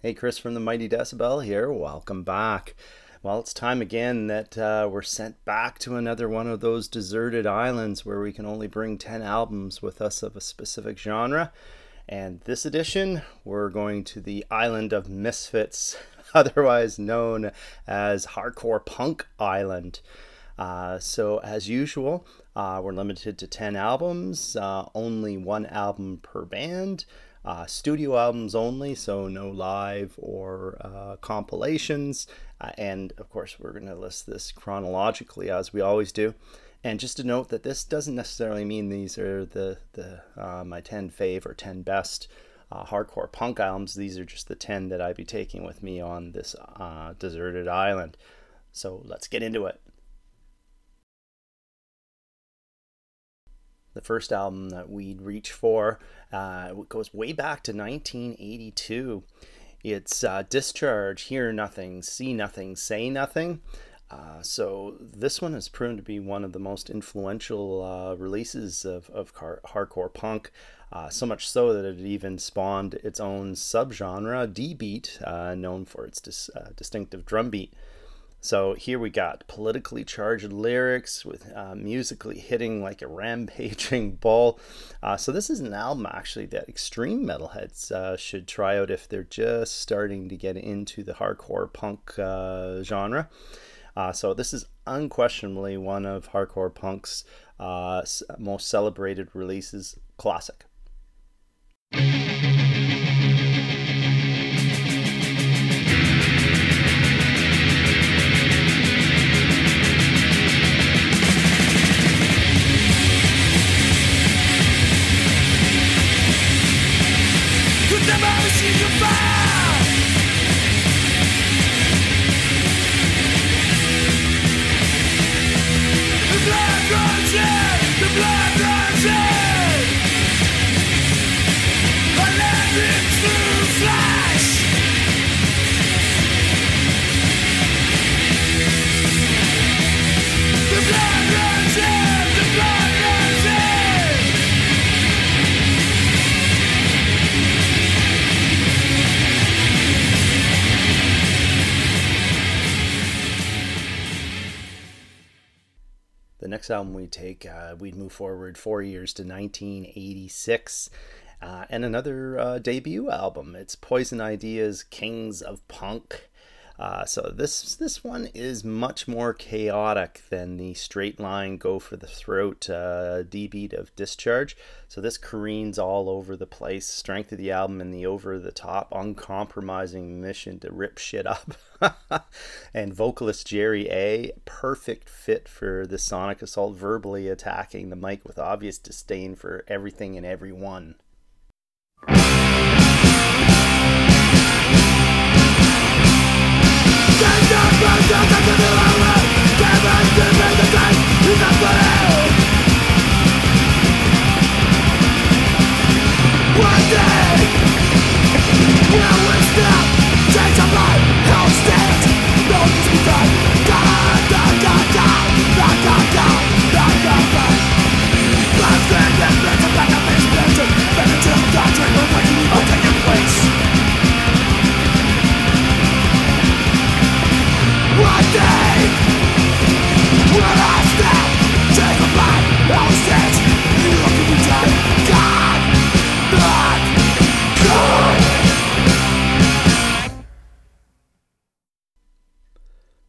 Hey, Chris from the Mighty Decibel here. Welcome back. Well, it's time again that uh, we're sent back to another one of those deserted islands where we can only bring 10 albums with us of a specific genre. And this edition, we're going to the island of misfits, otherwise known as Hardcore Punk Island. Uh, so, as usual, uh, we're limited to 10 albums, uh, only one album per band. Uh, studio albums only, so no live or uh, compilations. Uh, and of course, we're going to list this chronologically as we always do. And just to note that this doesn't necessarily mean these are the, the uh, my 10 fave or 10 best uh, hardcore punk albums. These are just the 10 that I'd be taking with me on this uh, deserted island. So let's get into it. The first album that we'd reach for uh, goes way back to 1982. It's uh, Discharge, Hear Nothing, See Nothing, Say Nothing. Uh, so this one has proven to be one of the most influential uh, releases of, of car- hardcore punk. Uh, so much so that it even spawned its own subgenre, D-beat, uh, known for its dis- uh, distinctive drum beat. So here we got politically charged lyrics with uh, musically hitting like a rampaging bull. Uh, so this is an album actually that extreme metalheads uh, should try out if they're just starting to get into the hardcore punk uh, genre. Uh, so this is unquestionably one of hardcore punk's uh, most celebrated releases. Classic. Next album we take, uh, we'd move forward four years to 1986. Uh, and another uh, debut album. It's Poison Ideas Kings of Punk. Uh, so this this one is much more chaotic than the straight line go for the throat uh, D beat of Discharge. So this careens all over the place. Strength of the album and the over the top, uncompromising mission to rip shit up. and vocalist Jerry A, perfect fit for the sonic assault, verbally attacking the mic with obvious disdain for everything and everyone. One day, will we stop?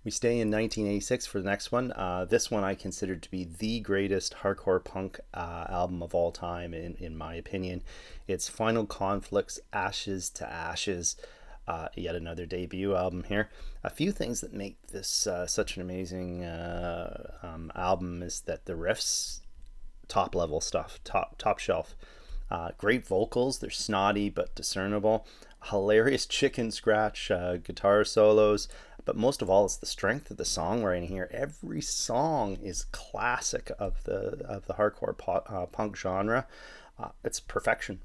We stay in 1986 for the next one. Uh, this one I consider to be the greatest hardcore punk uh, album of all time, in, in my opinion. It's Final Conflicts Ashes to Ashes, uh, yet another debut album here. A few things that make this uh, such an amazing uh, um, album is that the riffs, top level stuff, top top shelf. Uh, great vocals, they're snotty but discernible. Hilarious chicken scratch uh, guitar solos, but most of all, it's the strength of the songwriting here. Every song is classic of the of the hardcore po- uh, punk genre. Uh, it's perfection.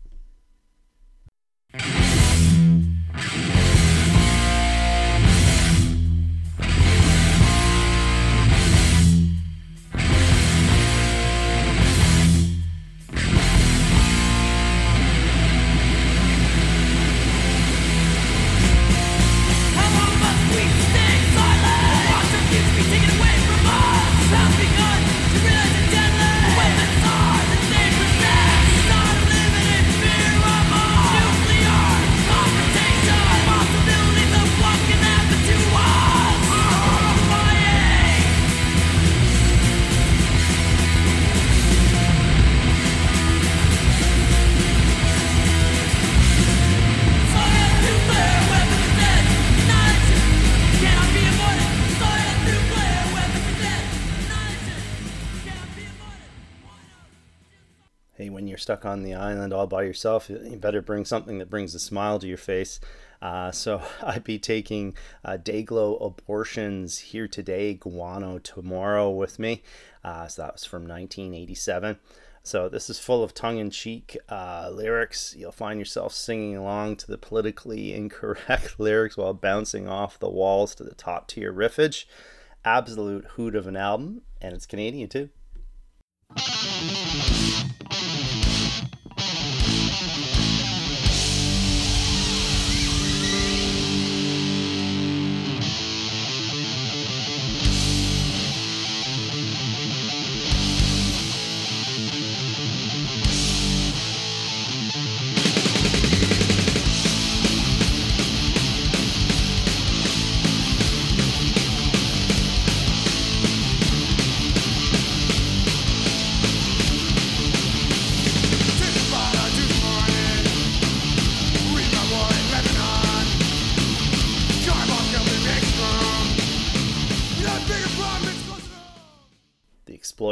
Stuck on the island all by yourself, you better bring something that brings a smile to your face. Uh, so I'd be taking uh, Dayglo Abortions here today, Guano tomorrow with me. Uh, so that was from 1987. So this is full of tongue-in-cheek uh, lyrics. You'll find yourself singing along to the politically incorrect lyrics while bouncing off the walls to the top-tier riffage. Absolute hoot of an album, and it's Canadian too.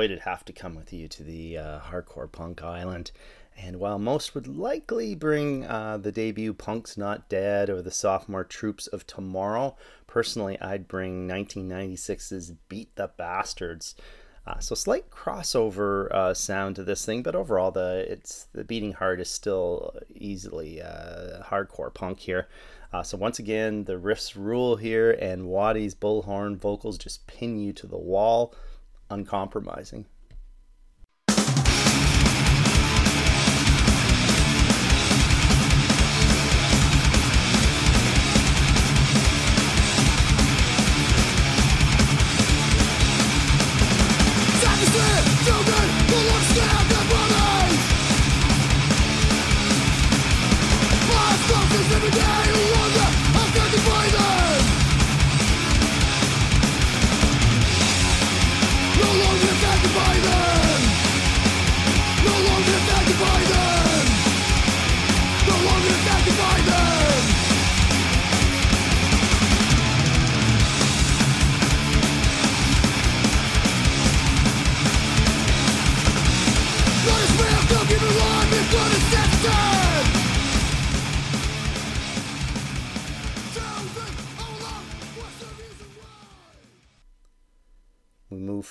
Exploited have to come with you to the uh, hardcore punk island. And while most would likely bring uh, the debut Punks Not Dead or the sophomore Troops of Tomorrow, personally I'd bring 1996's Beat the Bastards. Uh, so slight crossover uh, sound to this thing, but overall the it's the beating heart is still easily uh, hardcore punk here. Uh, so once again, the riffs rule here, and Wattie's bullhorn vocals just pin you to the wall uncompromising.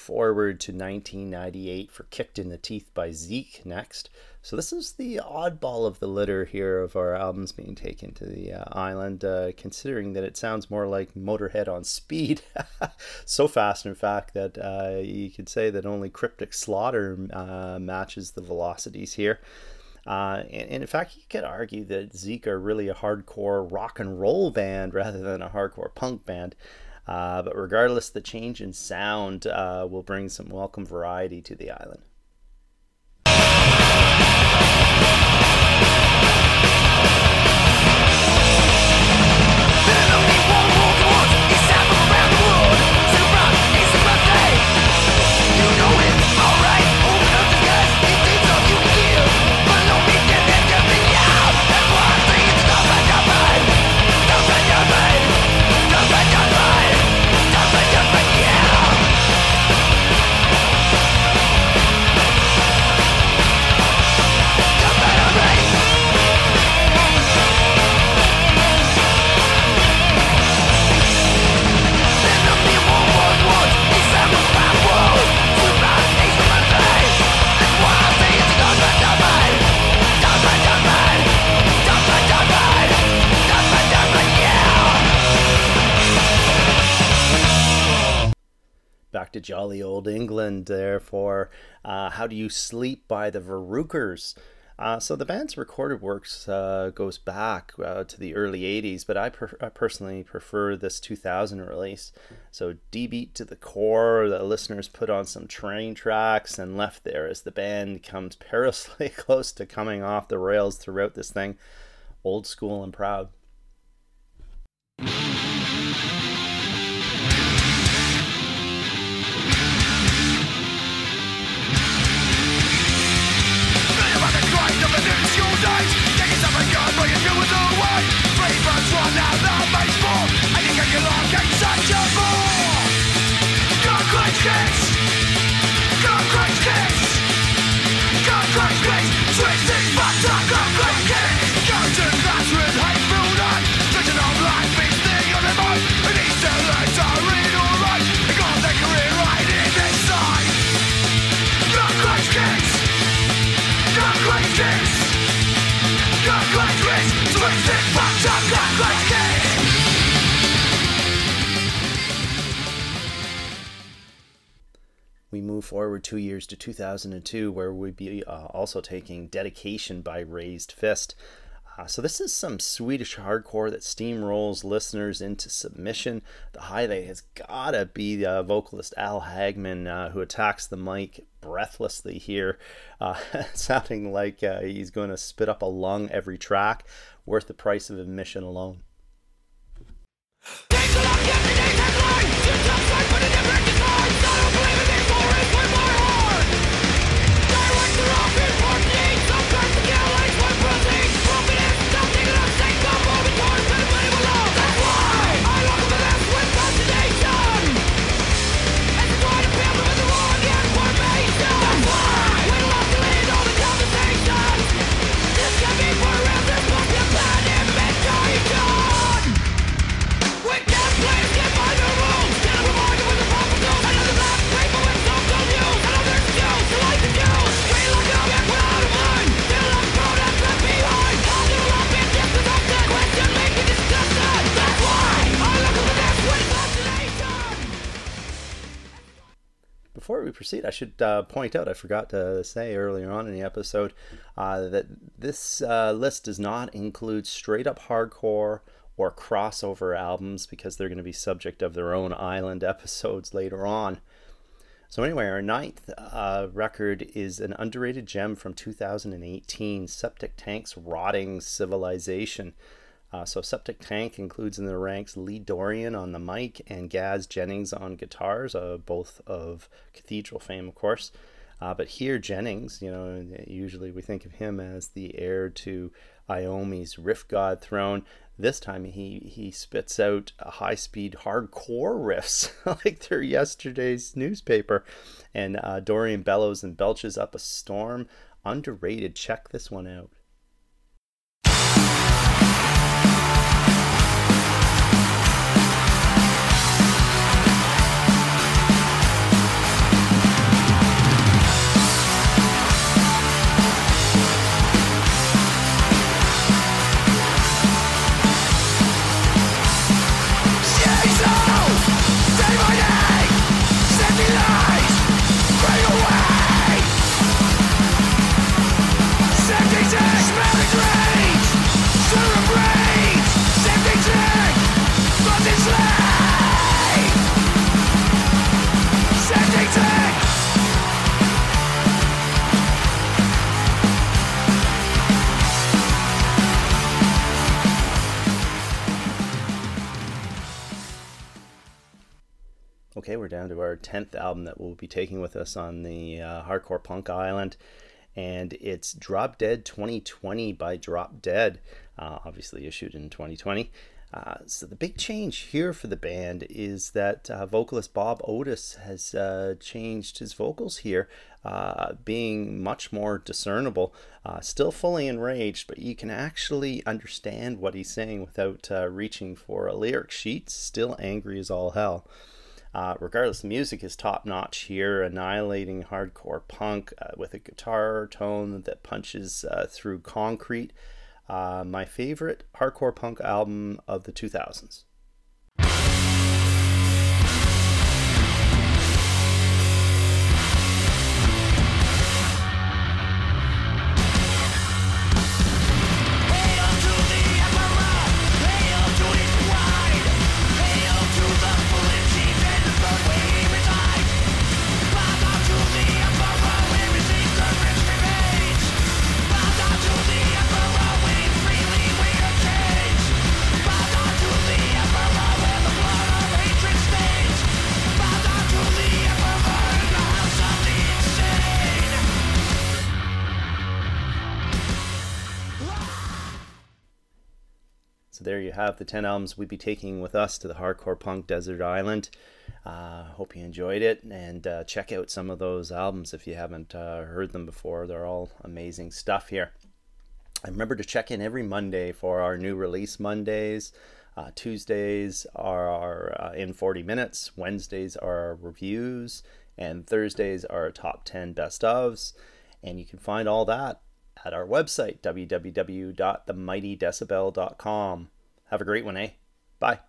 Forward to 1998 for Kicked in the Teeth by Zeke next. So, this is the oddball of the litter here of our albums being taken to the uh, island, uh, considering that it sounds more like Motorhead on speed. so fast, in fact, that uh, you could say that only Cryptic Slaughter uh, matches the velocities here. Uh, and, and, in fact, you could argue that Zeke are really a hardcore rock and roll band rather than a hardcore punk band. Uh, but regardless, the change in sound uh, will bring some welcome variety to the island. Jolly old England there for uh, How Do You Sleep by the Varukers. Uh, so the band's recorded works uh, goes back uh, to the early 80s, but I, per- I, personally prefer this 2000 release. So D-beat to the core, the listeners put on some train tracks and left there as the band comes perilously close to coming off the rails throughout this thing. Old school and proud. Months run out that makes four And you get your we move forward two years to 2002, where we'd be uh, also taking Dedication by Raised Fist. Uh, so this is some Swedish hardcore that steamrolls listeners into submission. The highlight has gotta be the uh, vocalist Al Hagman, uh, who attacks the mic breathlessly here, uh, sounding like uh, he's going to spit up a lung every track, worth the price of admission alone. Proceed, I should uh, point out I forgot to say earlier on in the episode uh, that this uh, list does not include straight up hardcore or crossover albums because they're going to be subject of their own island episodes later on. So, anyway, our ninth uh, record is an underrated gem from 2018 Septic Tank's Rotting Civilization. Uh, so Septic Tank includes in the ranks Lee Dorrian on the mic and Gaz Jennings on guitars, uh, both of Cathedral fame, of course. Uh, but here, Jennings, you know, usually we think of him as the heir to Iommi's Riff God throne. This time he, he spits out high speed hardcore riffs like they're yesterday's newspaper. And uh, Dorrian bellows and belches up a storm. Underrated. Check this one out. Down to our 10th album that we'll be taking with us on the uh, Hardcore Punk Island. And it's Drop Dead 2020 by Drop Dead, uh, obviously issued in 2020. Uh, so the big change here for the band is that uh, vocalist Bob Otis has uh, changed his vocals here, uh, being much more discernible. Still fully enraged, but you can actually understand what he's saying without reaching for a lyric sheet. Still angry as all hell. Uh, regardless, the music is top notch here, annihilating hardcore punk uh, with a guitar tone that punches uh, through concrete. Uh, my favorite hardcore punk album of the 2000s. Have the 10 albums we'd be taking with us to the hardcore punk desert island. Uh, hope you enjoyed it and uh, check out some of those albums if you haven't uh, heard them before. They're all amazing stuff here. And remember to check in every Monday for our new release Mondays. Uh, Tuesdays are our, uh, in 40 minutes, Wednesdays are reviews, and Thursdays are top 10 best ofs. And you can find all that at our website, www.themightydecibel.com. Have a great one, eh? Bye.